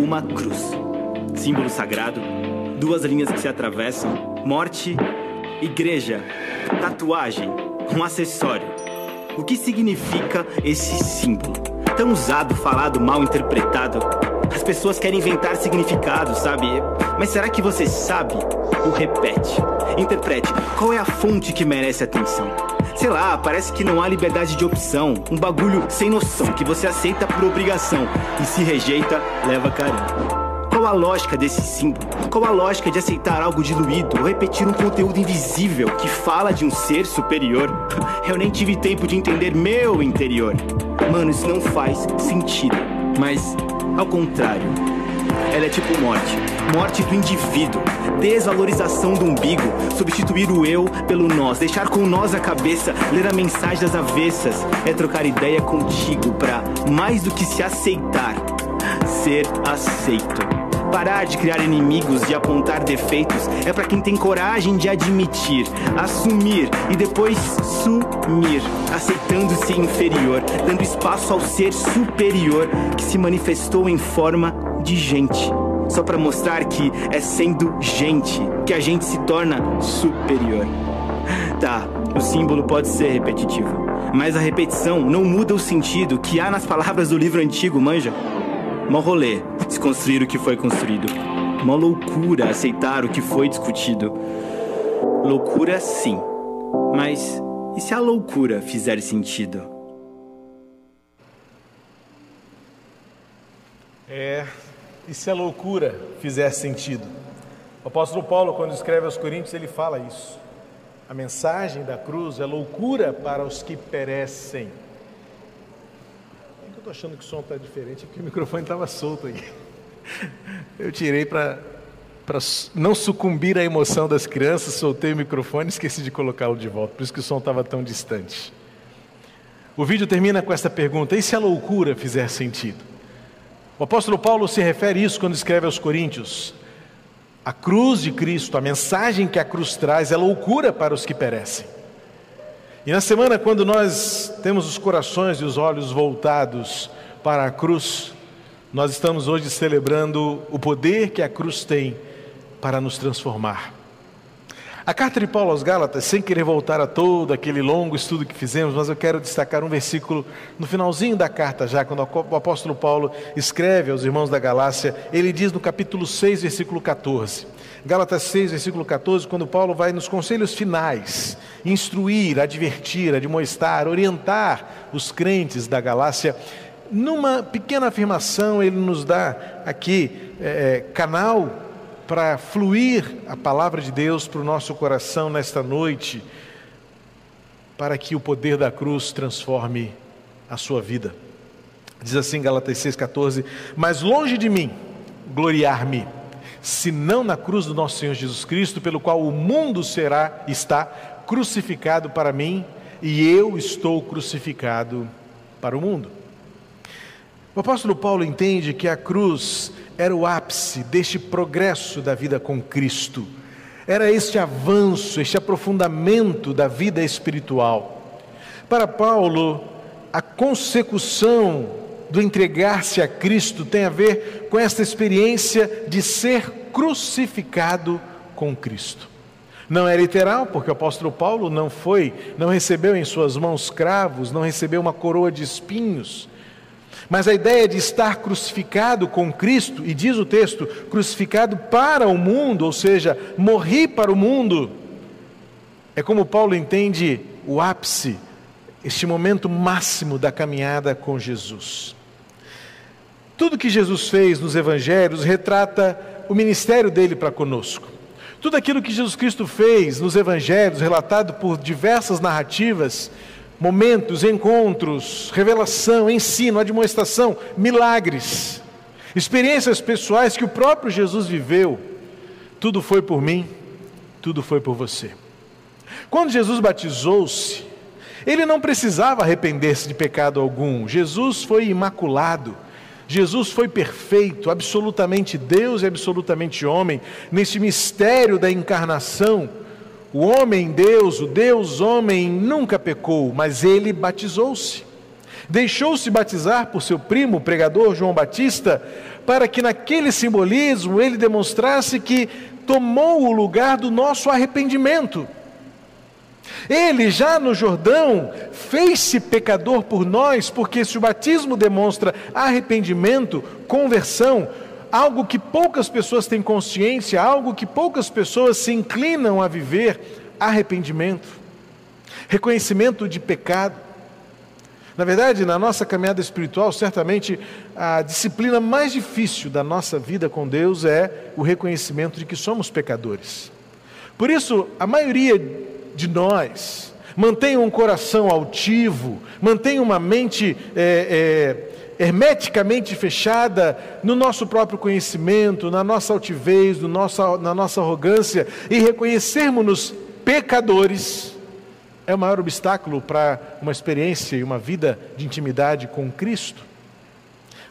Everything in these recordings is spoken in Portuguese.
uma cruz. Símbolo sagrado, duas linhas que se atravessam, morte, igreja, tatuagem, um acessório. O que significa esse símbolo? Tão usado, falado, mal interpretado. As pessoas querem inventar significado, sabe? Mas será que você sabe? O repete. Interprete. Qual é a fonte que merece atenção? Sei lá, parece que não há liberdade de opção. Um bagulho sem noção que você aceita por obrigação e se rejeita, leva caramba. Qual a lógica desse símbolo? Qual a lógica de aceitar algo diluído ou repetir um conteúdo invisível que fala de um ser superior? Eu nem tive tempo de entender meu interior. Mano, isso não faz sentido. Mas, ao contrário, ela é tipo morte. Morte do indivíduo. Desvalorização do umbigo. Substituir o eu pelo nós. Deixar com nós a cabeça. Ler a mensagem das avessas. É trocar ideia contigo pra mais do que se aceitar. Ser aceito. Parar de criar inimigos e apontar defeitos é para quem tem coragem de admitir, assumir e depois sumir, aceitando-se inferior, dando espaço ao ser superior que se manifestou em forma de gente. Só para mostrar que é sendo gente que a gente se torna superior. Tá, o símbolo pode ser repetitivo, mas a repetição não muda o sentido que há nas palavras do livro antigo, manja? Mó rolê, desconstruir o que foi construído. Mó loucura aceitar o que foi discutido. Loucura sim, mas e se a loucura fizer sentido? É, e se a loucura fizer sentido? O apóstolo Paulo, quando escreve aos Coríntios, ele fala isso. A mensagem da cruz é loucura para os que perecem eu estou achando que o som está diferente, porque o microfone estava solto aí. Eu tirei para não sucumbir à emoção das crianças, soltei o microfone e esqueci de colocá-lo de volta, por isso que o som estava tão distante. O vídeo termina com esta pergunta: e se a loucura fizer sentido? O apóstolo Paulo se refere a isso quando escreve aos Coríntios. A cruz de Cristo, a mensagem que a cruz traz, é loucura para os que perecem. E na semana, quando nós temos os corações e os olhos voltados para a cruz, nós estamos hoje celebrando o poder que a cruz tem para nos transformar. A carta de Paulo aos Gálatas, sem querer voltar a todo aquele longo estudo que fizemos, mas eu quero destacar um versículo no finalzinho da carta, já quando o apóstolo Paulo escreve aos irmãos da Galácia, ele diz no capítulo 6, versículo 14: Gálatas 6, versículo 14, quando Paulo vai nos conselhos finais, instruir, advertir, admoestar, orientar os crentes da Galácia, numa pequena afirmação, ele nos dá aqui é, é canal para fluir a palavra de Deus para o nosso coração nesta noite, para que o poder da cruz transforme a sua vida. Diz assim Gálatas 6,14: Mas longe de mim gloriar-me senão na cruz do nosso Senhor Jesus Cristo, pelo qual o mundo será está crucificado para mim e eu estou crucificado para o mundo. O apóstolo Paulo entende que a cruz era o ápice deste progresso da vida com Cristo. Era este avanço, este aprofundamento da vida espiritual. Para Paulo, a consecução do entregar-se a Cristo tem a ver com esta experiência de ser crucificado com Cristo. Não é literal, porque o apóstolo Paulo não foi, não recebeu em suas mãos cravos, não recebeu uma coroa de espinhos. Mas a ideia de estar crucificado com Cristo, e diz o texto, crucificado para o mundo, ou seja, morri para o mundo, é como Paulo entende o ápice, este momento máximo da caminhada com Jesus. Tudo que Jesus fez nos evangelhos retrata o ministério dele para conosco. Tudo aquilo que Jesus Cristo fez nos evangelhos, relatado por diversas narrativas, momentos, encontros, revelação, ensino, admoestação, milagres, experiências pessoais que o próprio Jesus viveu, tudo foi por mim, tudo foi por você. Quando Jesus batizou-se, ele não precisava arrepender-se de pecado algum, Jesus foi imaculado. Jesus foi perfeito, absolutamente Deus e absolutamente homem, nesse mistério da encarnação. O homem Deus, o Deus homem, nunca pecou, mas ele batizou-se. Deixou-se batizar por seu primo, o pregador João Batista, para que naquele simbolismo ele demonstrasse que tomou o lugar do nosso arrependimento. Ele, já no Jordão, fez-se pecador por nós, porque se o batismo demonstra arrependimento, conversão, algo que poucas pessoas têm consciência, algo que poucas pessoas se inclinam a viver, arrependimento, reconhecimento de pecado. Na verdade, na nossa caminhada espiritual, certamente a disciplina mais difícil da nossa vida com Deus é o reconhecimento de que somos pecadores. Por isso, a maioria de nós mantém um coração altivo, mantém uma mente é, é, hermeticamente fechada no nosso próprio conhecimento, na nossa altivez, no nossa, na nossa arrogância, e reconhecermos-nos pecadores é o maior obstáculo para uma experiência e uma vida de intimidade com Cristo.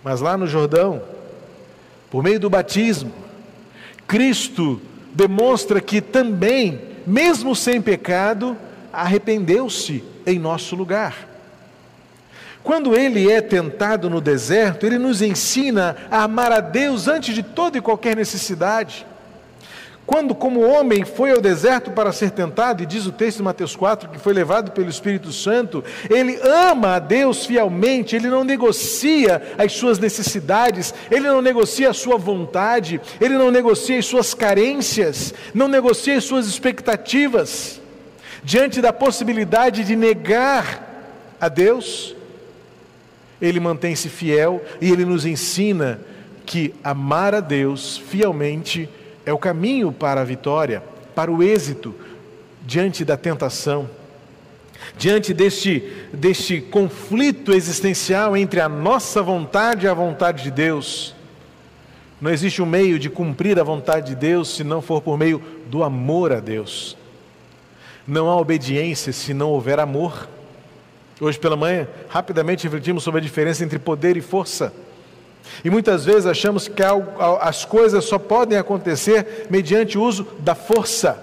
Mas lá no Jordão, por meio do batismo, Cristo demonstra que também, mesmo sem pecado, arrependeu-se em nosso lugar. Quando ele é tentado no deserto, ele nos ensina a amar a Deus antes de toda e qualquer necessidade. Quando, como homem, foi ao deserto para ser tentado, e diz o texto de Mateus 4 que foi levado pelo Espírito Santo, ele ama a Deus fielmente, ele não negocia as suas necessidades, ele não negocia a sua vontade, ele não negocia as suas carências, não negocia as suas expectativas. Diante da possibilidade de negar a Deus, ele mantém-se fiel e ele nos ensina que amar a Deus fielmente é o caminho para a vitória, para o êxito diante da tentação, diante deste, deste conflito existencial entre a nossa vontade e a vontade de Deus. Não existe um meio de cumprir a vontade de Deus se não for por meio do amor a Deus. Não há obediência se não houver amor. Hoje pela manhã, rapidamente refletimos sobre a diferença entre poder e força. E muitas vezes achamos que as coisas só podem acontecer mediante o uso da força.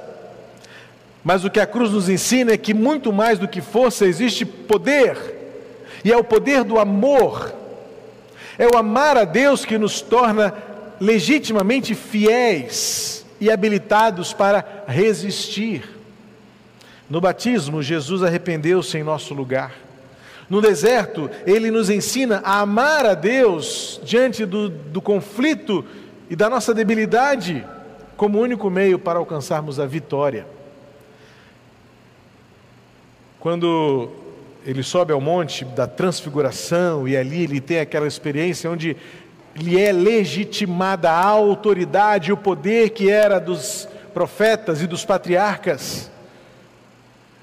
Mas o que a cruz nos ensina é que muito mais do que força existe poder, e é o poder do amor. É o amar a Deus que nos torna legitimamente fiéis e habilitados para resistir. No batismo, Jesus arrependeu-se em nosso lugar. No deserto, ele nos ensina a amar a Deus diante do, do conflito e da nossa debilidade, como único meio para alcançarmos a vitória. Quando ele sobe ao monte da transfiguração e ali ele tem aquela experiência onde lhe é legitimada a autoridade e o poder que era dos profetas e dos patriarcas.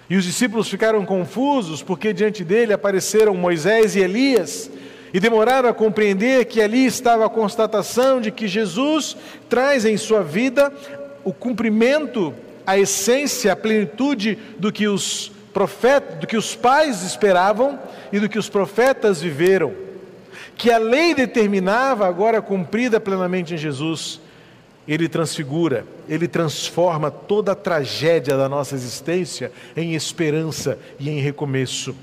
E os discípulos ficaram confusos porque diante dele apareceram Moisés e Elias e demoraram a compreender que ali estava a constatação de que Jesus traz em sua vida o cumprimento, a essência, a plenitude do que os profetas, do que os pais esperavam e do que os profetas viveram. Que a lei determinava agora cumprida plenamente em Jesus ele transfigura, ele transforma toda a tragédia da nossa existência em esperança e em recomeço.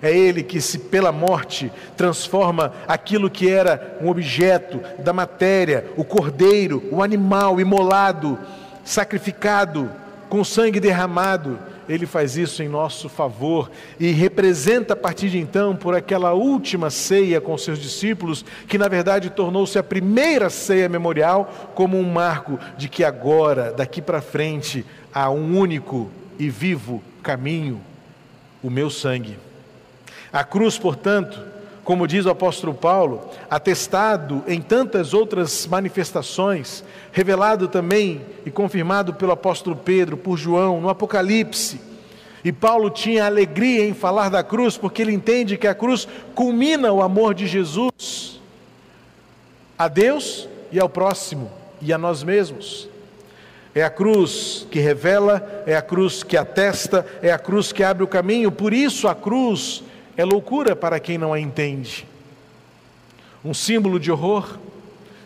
É Ele que, se pela morte, transforma aquilo que era um objeto da matéria, o cordeiro, o animal imolado, sacrificado, com sangue derramado, ele faz isso em nosso favor e representa a partir de então por aquela última ceia com seus discípulos, que na verdade tornou-se a primeira ceia memorial, como um marco de que agora, daqui para frente, há um único e vivo caminho, o meu sangue. A cruz, portanto, como diz o apóstolo Paulo, atestado em tantas outras manifestações, revelado também e confirmado pelo apóstolo Pedro, por João, no Apocalipse. E Paulo tinha alegria em falar da cruz, porque ele entende que a cruz culmina o amor de Jesus a Deus e ao próximo e a nós mesmos. É a cruz que revela, é a cruz que atesta, é a cruz que abre o caminho, por isso a cruz é loucura para quem não a entende. Um símbolo de horror,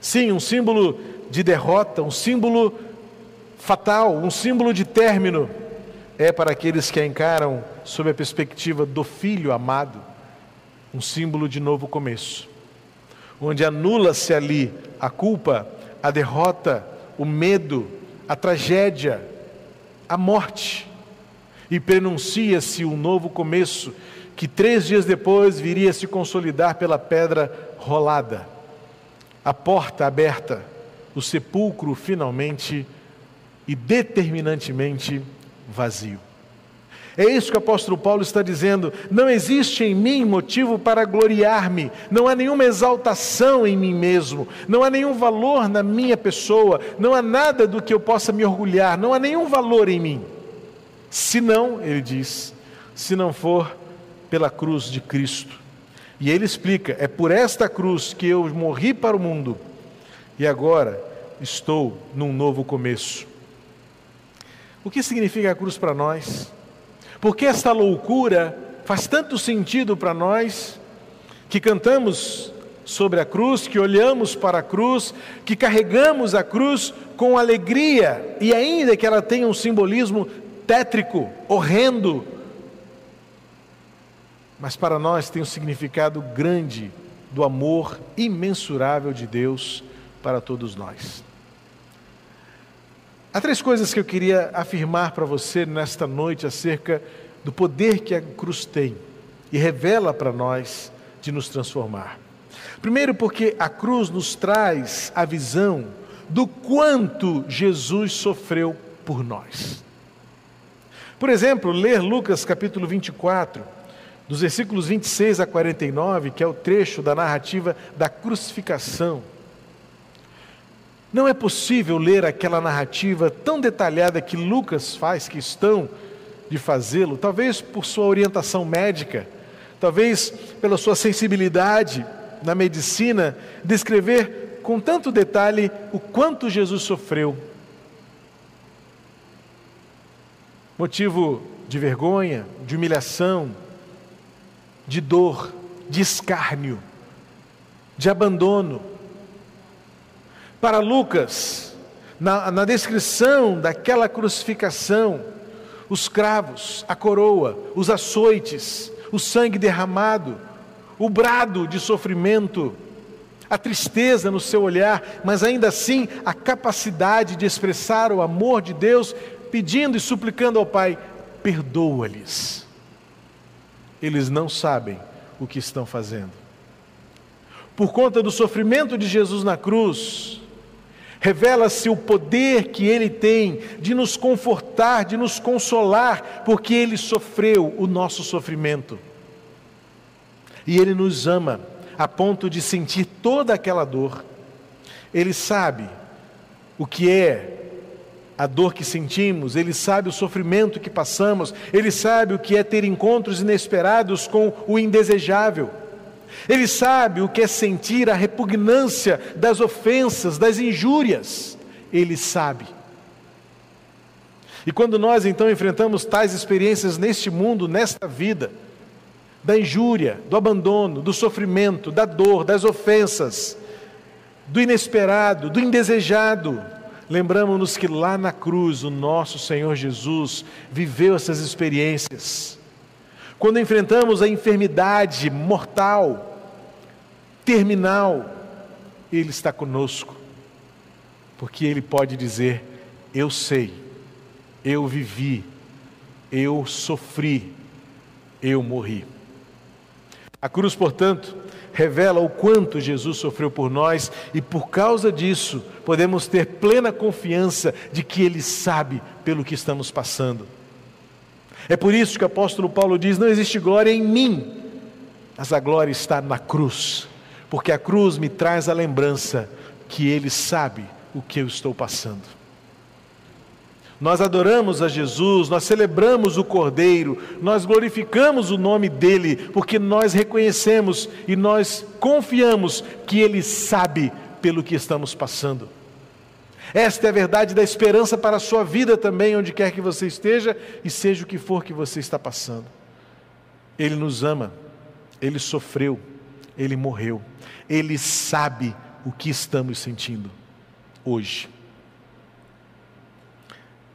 sim, um símbolo de derrota, um símbolo fatal, um símbolo de término, é para aqueles que a encaram sob a perspectiva do filho amado, um símbolo de novo começo, onde anula-se ali a culpa, a derrota, o medo, a tragédia, a morte, e prenuncia-se um novo começo, que três dias depois viria se consolidar pela pedra rolada, a porta aberta, o sepulcro finalmente e determinantemente vazio. É isso que o apóstolo Paulo está dizendo. Não existe em mim motivo para gloriar-me, não há nenhuma exaltação em mim mesmo, não há nenhum valor na minha pessoa, não há nada do que eu possa me orgulhar, não há nenhum valor em mim. Se não, ele diz, se não for pela cruz de Cristo. E ele explica: é por esta cruz que eu morri para o mundo e agora estou num novo começo. O que significa a cruz para nós? Porque esta loucura faz tanto sentido para nós que cantamos sobre a cruz, que olhamos para a cruz, que carregamos a cruz com alegria, e ainda que ela tenha um simbolismo tétrico, horrendo, mas para nós tem um significado grande do amor imensurável de Deus para todos nós. Há três coisas que eu queria afirmar para você nesta noite acerca do poder que a cruz tem e revela para nós de nos transformar. Primeiro, porque a cruz nos traz a visão do quanto Jesus sofreu por nós. Por exemplo, ler Lucas capítulo 24, dos versículos 26 a 49, que é o trecho da narrativa da crucificação não é possível ler aquela narrativa tão detalhada que Lucas faz questão de fazê-lo, talvez por sua orientação médica, talvez pela sua sensibilidade na medicina, descrever com tanto detalhe o quanto Jesus sofreu. Motivo de vergonha, de humilhação, de dor, de escárnio, de abandono para Lucas, na, na descrição daquela crucificação, os cravos, a coroa, os açoites, o sangue derramado, o brado de sofrimento, a tristeza no seu olhar, mas ainda assim a capacidade de expressar o amor de Deus, pedindo e suplicando ao Pai: perdoa-lhes. Eles não sabem o que estão fazendo. Por conta do sofrimento de Jesus na cruz, Revela-se o poder que Ele tem de nos confortar, de nos consolar, porque Ele sofreu o nosso sofrimento. E Ele nos ama a ponto de sentir toda aquela dor. Ele sabe o que é a dor que sentimos, Ele sabe o sofrimento que passamos, Ele sabe o que é ter encontros inesperados com o indesejável. Ele sabe o que é sentir a repugnância das ofensas, das injúrias. Ele sabe. E quando nós então enfrentamos tais experiências neste mundo, nesta vida, da injúria, do abandono, do sofrimento, da dor, das ofensas, do inesperado, do indesejado, lembramos-nos que lá na cruz o nosso Senhor Jesus viveu essas experiências. Quando enfrentamos a enfermidade mortal, terminal, Ele está conosco, porque Ele pode dizer: Eu sei, eu vivi, eu sofri, eu morri. A cruz, portanto, revela o quanto Jesus sofreu por nós e por causa disso podemos ter plena confiança de que Ele sabe pelo que estamos passando. É por isso que o apóstolo Paulo diz: Não existe glória em mim, mas a glória está na cruz porque a cruz me traz a lembrança que Ele sabe o que eu estou passando. Nós adoramos a Jesus, nós celebramos o Cordeiro, nós glorificamos o nome dele, porque nós reconhecemos e nós confiamos que Ele sabe pelo que estamos passando. Esta é a verdade da esperança para a sua vida também, onde quer que você esteja e seja o que for que você está passando. Ele nos ama, Ele sofreu, Ele morreu. Ele sabe o que estamos sentindo hoje.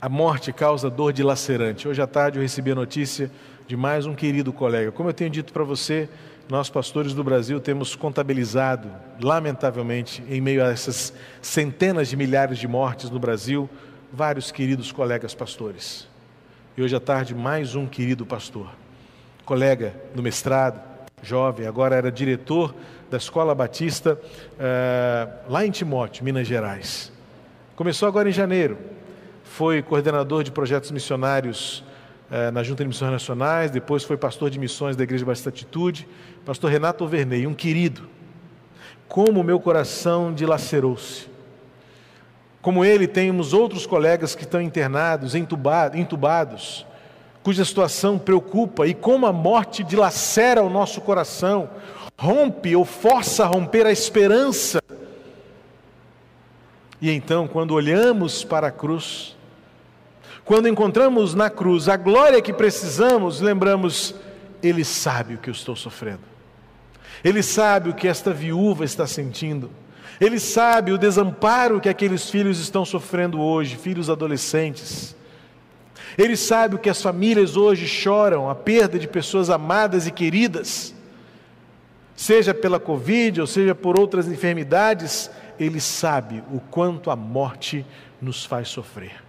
A morte causa dor dilacerante. Hoje à tarde eu recebi a notícia de mais um querido colega. Como eu tenho dito para você, nós pastores do Brasil temos contabilizado, lamentavelmente, em meio a essas centenas de milhares de mortes no Brasil, vários queridos colegas pastores. E hoje à tarde, mais um querido pastor, colega no mestrado, jovem, agora era diretor da Escola Batista, uh, lá em Timóteo, Minas Gerais. Começou agora em janeiro, foi coordenador de projetos missionários uh, na Junta de Missões Nacionais, depois foi pastor de missões da Igreja Batista Atitude, pastor Renato Overney, um querido. Como meu coração dilacerou-se. Como ele, temos outros colegas que estão internados, entubados, cuja situação preocupa e como a morte dilacera o nosso coração, rompe ou força a romper a esperança. E então, quando olhamos para a cruz, quando encontramos na cruz a glória que precisamos, lembramos, Ele sabe o que eu estou sofrendo, Ele sabe o que esta viúva está sentindo, Ele sabe o desamparo que aqueles filhos estão sofrendo hoje, filhos adolescentes. Ele sabe o que as famílias hoje choram, a perda de pessoas amadas e queridas seja pela Covid ou seja por outras enfermidades, Ele sabe o quanto a morte nos faz sofrer.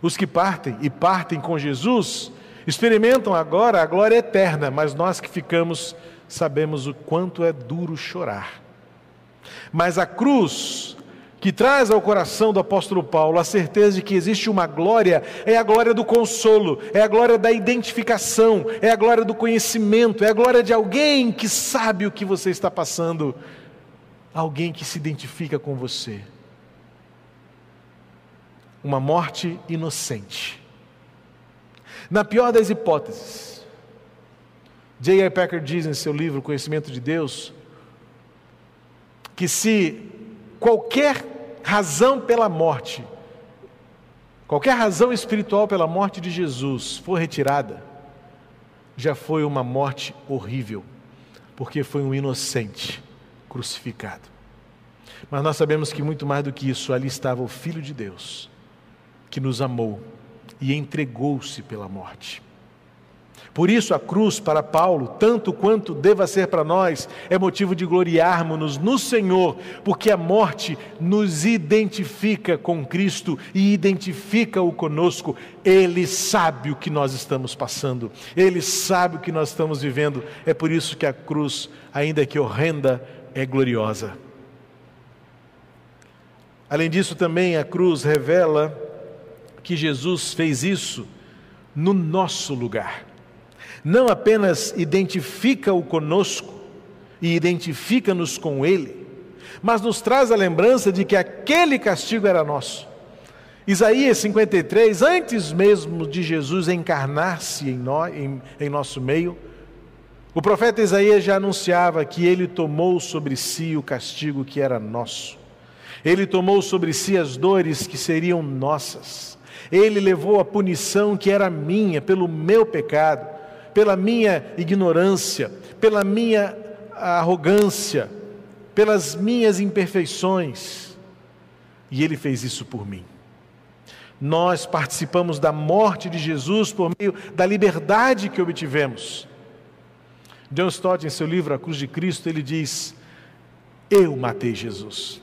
Os que partem e partem com Jesus experimentam agora a glória eterna, mas nós que ficamos sabemos o quanto é duro chorar. Mas a cruz que traz ao coração do apóstolo Paulo a certeza de que existe uma glória, é a glória do consolo, é a glória da identificação, é a glória do conhecimento, é a glória de alguém que sabe o que você está passando, alguém que se identifica com você. Uma morte inocente. Na pior das hipóteses, J.I. Packer diz em seu livro Conhecimento de Deus que se qualquer razão pela morte, qualquer razão espiritual pela morte de Jesus for retirada, já foi uma morte horrível, porque foi um inocente crucificado. Mas nós sabemos que muito mais do que isso, ali estava o Filho de Deus, que nos amou e entregou-se pela morte. Por isso, a cruz para Paulo, tanto quanto deva ser para nós, é motivo de gloriarmos-nos no Senhor, porque a morte nos identifica com Cristo e identifica-o conosco. Ele sabe o que nós estamos passando, ele sabe o que nós estamos vivendo. É por isso que a cruz, ainda que horrenda, é gloriosa. Além disso, também a cruz revela que Jesus fez isso no nosso lugar não apenas identifica-o conosco e identifica-nos com Ele, mas nos traz a lembrança de que aquele castigo era nosso. Isaías 53, antes mesmo de Jesus encarnar-se em, em, em nosso meio, o profeta Isaías já anunciava que ele tomou sobre si o castigo que era nosso. Ele tomou sobre si as dores que seriam nossas. Ele levou a punição que era minha pelo meu pecado pela minha ignorância, pela minha arrogância, pelas minhas imperfeições. E Ele fez isso por mim. Nós participamos da morte de Jesus por meio da liberdade que obtivemos. John Stott, em seu livro A Cruz de Cristo, ele diz: Eu matei Jesus.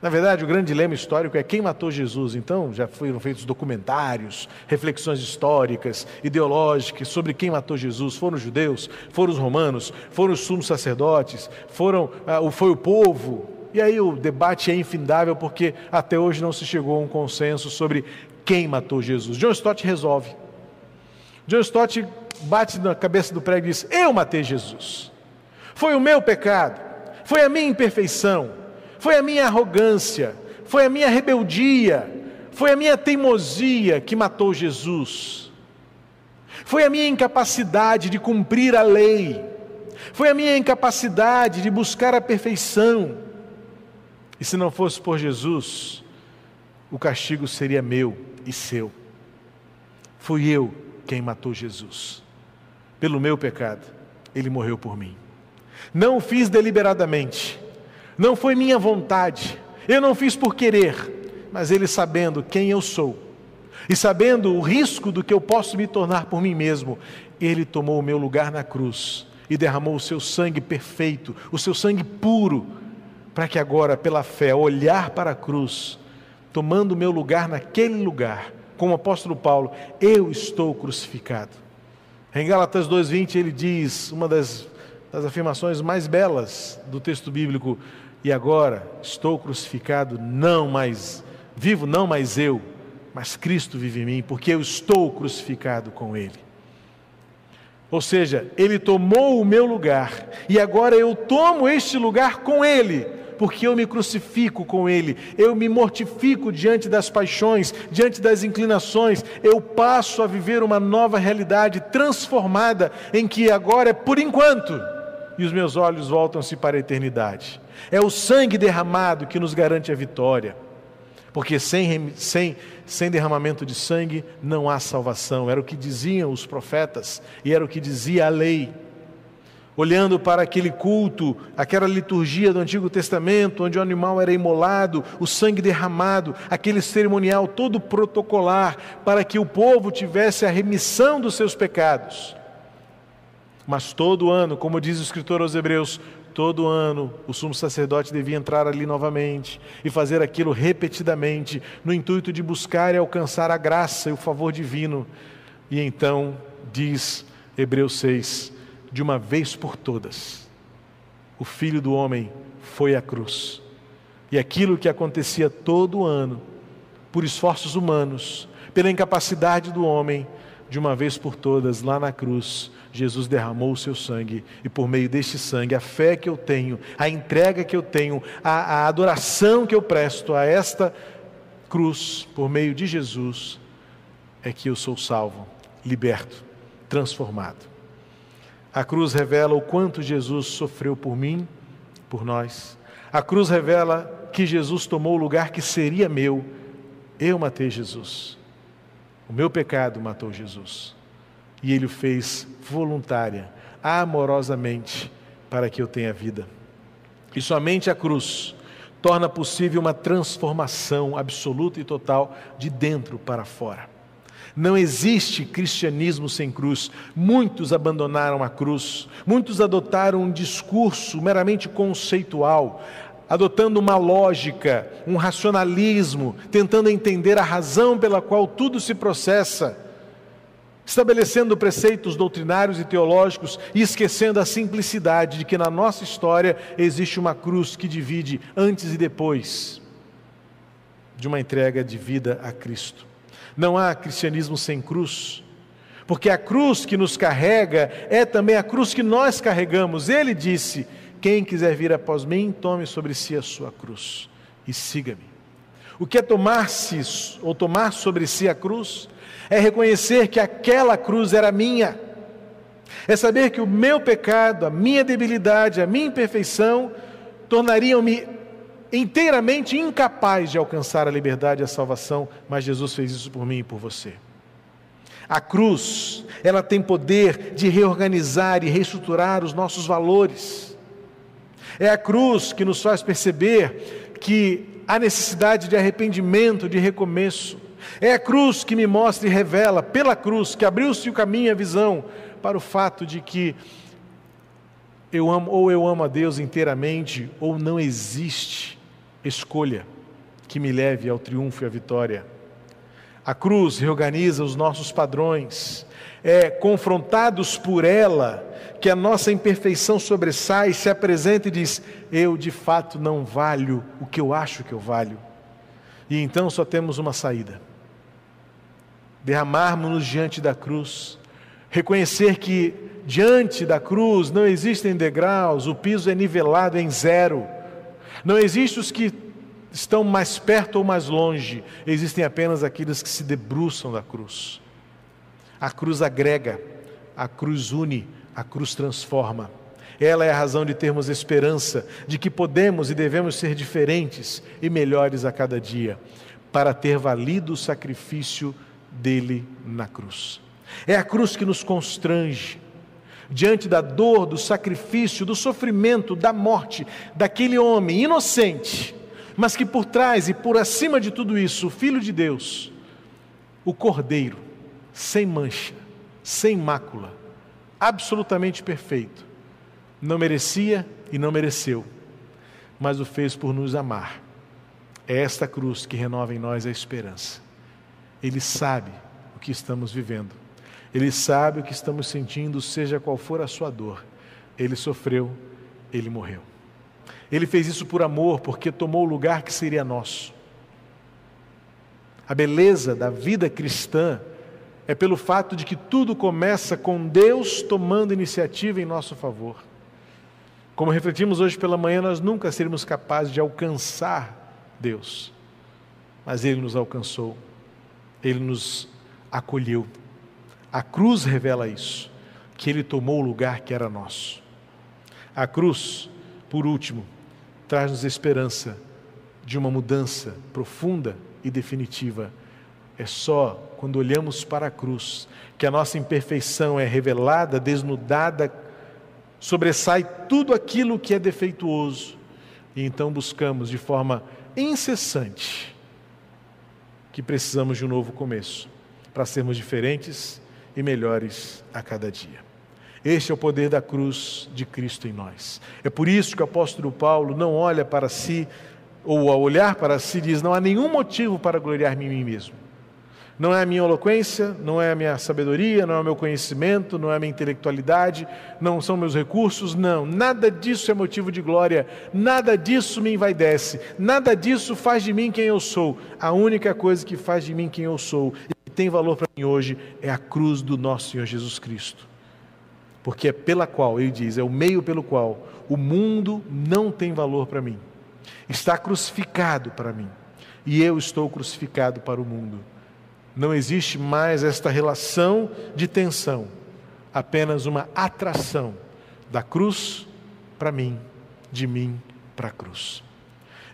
Na verdade, o grande dilema histórico é quem matou Jesus. Então, já foram feitos documentários, reflexões históricas, ideológicas sobre quem matou Jesus. Foram os judeus, foram os romanos, foram os sumos sacerdotes, foram, ah, foi o povo. E aí o debate é infindável porque até hoje não se chegou a um consenso sobre quem matou Jesus. John Stott resolve. John Stott bate na cabeça do prego e diz: Eu matei Jesus. Foi o meu pecado, foi a minha imperfeição foi a minha arrogância, foi a minha rebeldia, foi a minha teimosia que matou Jesus. Foi a minha incapacidade de cumprir a lei. Foi a minha incapacidade de buscar a perfeição. E se não fosse por Jesus, o castigo seria meu e seu. Fui eu quem matou Jesus. Pelo meu pecado, ele morreu por mim. Não o fiz deliberadamente não foi minha vontade, eu não fiz por querer, mas Ele sabendo quem eu sou e sabendo o risco do que eu posso me tornar por mim mesmo, Ele tomou o meu lugar na cruz e derramou o seu sangue perfeito, o seu sangue puro, para que agora, pela fé, olhar para a cruz, tomando o meu lugar naquele lugar, como o apóstolo Paulo, eu estou crucificado. Em Gálatas 2,20 ele diz, uma das, das afirmações mais belas do texto bíblico, e agora estou crucificado, não mais, vivo não mais eu, mas Cristo vive em mim, porque eu estou crucificado com Ele. Ou seja, Ele tomou o meu lugar e agora eu tomo este lugar com Ele, porque eu me crucifico com Ele, eu me mortifico diante das paixões, diante das inclinações, eu passo a viver uma nova realidade transformada, em que agora é por enquanto, e os meus olhos voltam-se para a eternidade. É o sangue derramado que nos garante a vitória, porque sem, sem sem derramamento de sangue não há salvação. Era o que diziam os profetas e era o que dizia a lei. Olhando para aquele culto, aquela liturgia do Antigo Testamento, onde o animal era imolado, o sangue derramado, aquele cerimonial todo protocolar, para que o povo tivesse a remissão dos seus pecados. Mas todo ano, como diz o escritor aos Hebreus, Todo ano o sumo sacerdote devia entrar ali novamente e fazer aquilo repetidamente, no intuito de buscar e alcançar a graça e o favor divino. E então, diz Hebreus 6, de uma vez por todas, o Filho do Homem foi à cruz. E aquilo que acontecia todo ano, por esforços humanos, pela incapacidade do homem, de uma vez por todas, lá na cruz, Jesus derramou o seu sangue, e por meio deste sangue, a fé que eu tenho, a entrega que eu tenho, a, a adoração que eu presto a esta cruz, por meio de Jesus, é que eu sou salvo, liberto, transformado. A cruz revela o quanto Jesus sofreu por mim, por nós. A cruz revela que Jesus tomou o lugar que seria meu. Eu matei Jesus. O meu pecado matou Jesus. E ele o fez voluntária, amorosamente, para que eu tenha vida. E somente a cruz torna possível uma transformação absoluta e total de dentro para fora. Não existe cristianismo sem cruz. Muitos abandonaram a cruz, muitos adotaram um discurso meramente conceitual, adotando uma lógica, um racionalismo, tentando entender a razão pela qual tudo se processa estabelecendo preceitos doutrinários e teológicos e esquecendo a simplicidade de que na nossa história existe uma cruz que divide antes e depois de uma entrega de vida a Cristo. Não há cristianismo sem cruz, porque a cruz que nos carrega é também a cruz que nós carregamos. Ele disse: Quem quiser vir após mim, tome sobre si a sua cruz e siga-me. O que é tomar-se ou tomar sobre si a cruz? é reconhecer que aquela cruz era minha, é saber que o meu pecado, a minha debilidade, a minha imperfeição tornariam-me inteiramente incapaz de alcançar a liberdade e a salvação, mas Jesus fez isso por mim e por você. A cruz, ela tem poder de reorganizar e reestruturar os nossos valores. É a cruz que nos faz perceber que há necessidade de arrependimento, de recomeço. É a cruz que me mostra e revela, pela cruz, que abriu-se o caminho a visão para o fato de que eu amo, ou eu amo a Deus inteiramente, ou não existe escolha que me leve ao triunfo e à vitória. A cruz reorganiza os nossos padrões, é confrontados por ela que a nossa imperfeição sobressai, se apresenta e diz: Eu de fato não valho o que eu acho que eu valho. E então só temos uma saída derramarmos-nos diante da cruz, reconhecer que diante da cruz não existem degraus, o piso é nivelado em zero, não existem os que estão mais perto ou mais longe, existem apenas aqueles que se debruçam da cruz. A cruz agrega, a cruz une, a cruz transforma. Ela é a razão de termos esperança de que podemos e devemos ser diferentes e melhores a cada dia, para ter valido o sacrifício dele na cruz. É a cruz que nos constrange diante da dor, do sacrifício, do sofrimento, da morte daquele homem inocente, mas que por trás e por acima de tudo isso, o Filho de Deus, o Cordeiro, sem mancha, sem mácula, absolutamente perfeito, Não merecia e não mereceu, mas o fez por nos amar. É esta cruz que renova em nós a esperança. Ele sabe o que estamos vivendo. Ele sabe o que estamos sentindo, seja qual for a sua dor. Ele sofreu, ele morreu. Ele fez isso por amor, porque tomou o lugar que seria nosso. A beleza da vida cristã é pelo fato de que tudo começa com Deus tomando iniciativa em nosso favor. Como refletimos hoje pela manhã, nós nunca seremos capazes de alcançar Deus, mas Ele nos alcançou, Ele nos acolheu. A cruz revela isso, que Ele tomou o lugar que era nosso. A cruz, por último, traz-nos esperança de uma mudança profunda e definitiva. É só quando olhamos para a cruz que a nossa imperfeição é revelada, desnudada, sobressai tudo aquilo que é defeituoso e então buscamos de forma incessante que precisamos de um novo começo para sermos diferentes e melhores a cada dia. Este é o poder da cruz de Cristo em nós. É por isso que o apóstolo Paulo não olha para si, ou ao olhar para si, diz: Não há nenhum motivo para gloriar-me em mim mesmo. Não é a minha eloquência, não é a minha sabedoria, não é o meu conhecimento, não é a minha intelectualidade, não são meus recursos, não. Nada disso é motivo de glória, nada disso me envaidece, nada disso faz de mim quem eu sou. A única coisa que faz de mim quem eu sou e que tem valor para mim hoje é a cruz do nosso Senhor Jesus Cristo. Porque é pela qual, ele diz, é o meio pelo qual o mundo não tem valor para mim. Está crucificado para mim e eu estou crucificado para o mundo. Não existe mais esta relação de tensão, apenas uma atração da cruz para mim, de mim para a cruz.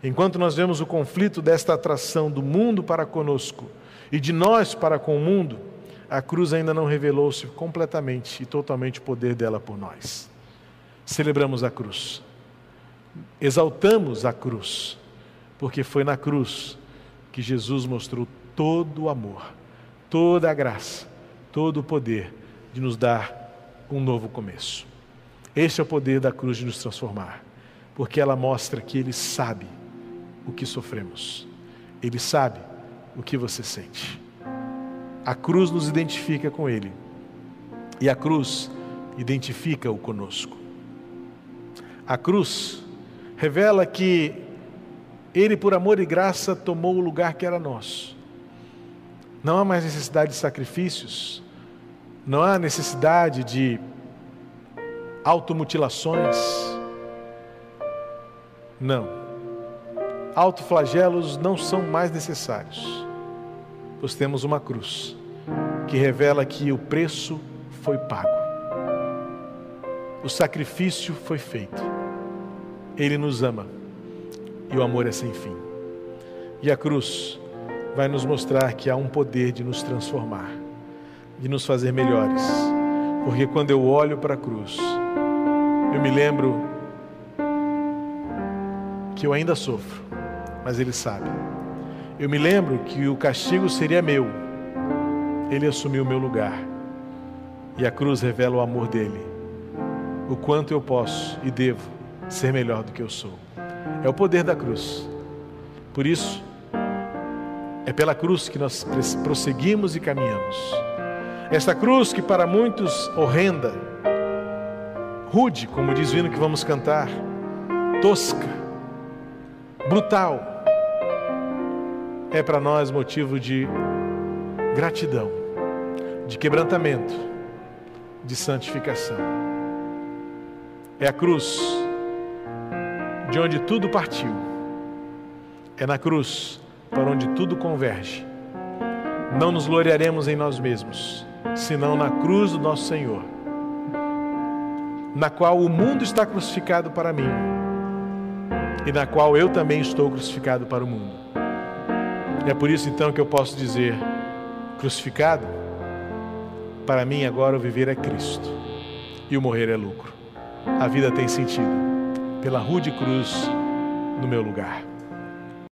Enquanto nós vemos o conflito desta atração do mundo para conosco e de nós para com o mundo, a cruz ainda não revelou-se completamente e totalmente o poder dela por nós. Celebramos a cruz, exaltamos a cruz, porque foi na cruz que Jesus mostrou todo o amor, toda a graça, todo o poder de nos dar um novo começo. Este é o poder da cruz de nos transformar, porque ela mostra que Ele sabe o que sofremos, Ele sabe o que você sente. A cruz nos identifica com Ele e a cruz identifica-o conosco. A cruz revela que Ele, por amor e graça, tomou o lugar que era nosso não há mais necessidade de sacrifícios, não há necessidade de automutilações. Não. Autoflagelos não são mais necessários, pois temos uma cruz que revela que o preço foi pago, o sacrifício foi feito. Ele nos ama e o amor é sem fim. E a cruz vai nos mostrar que há um poder de nos transformar, de nos fazer melhores. Porque quando eu olho para a cruz, eu me lembro que eu ainda sofro, mas Ele sabe. Eu me lembro que o castigo seria meu, Ele assumiu o meu lugar. E a cruz revela o amor dele, o quanto eu posso e devo ser melhor do que eu sou. É o poder da cruz. Por isso, é pela cruz que nós prosseguimos e caminhamos. Esta cruz que para muitos horrenda, rude, como diz o hino que vamos cantar, tosca, brutal, é para nós motivo de gratidão, de quebrantamento, de santificação. É a cruz de onde tudo partiu. É na cruz para onde tudo converge. Não nos gloriaremos em nós mesmos, senão na cruz do nosso Senhor, na qual o mundo está crucificado para mim e na qual eu também estou crucificado para o mundo. É por isso então que eu posso dizer: crucificado, para mim agora o viver é Cristo e o morrer é lucro. A vida tem sentido pela rude cruz no meu lugar.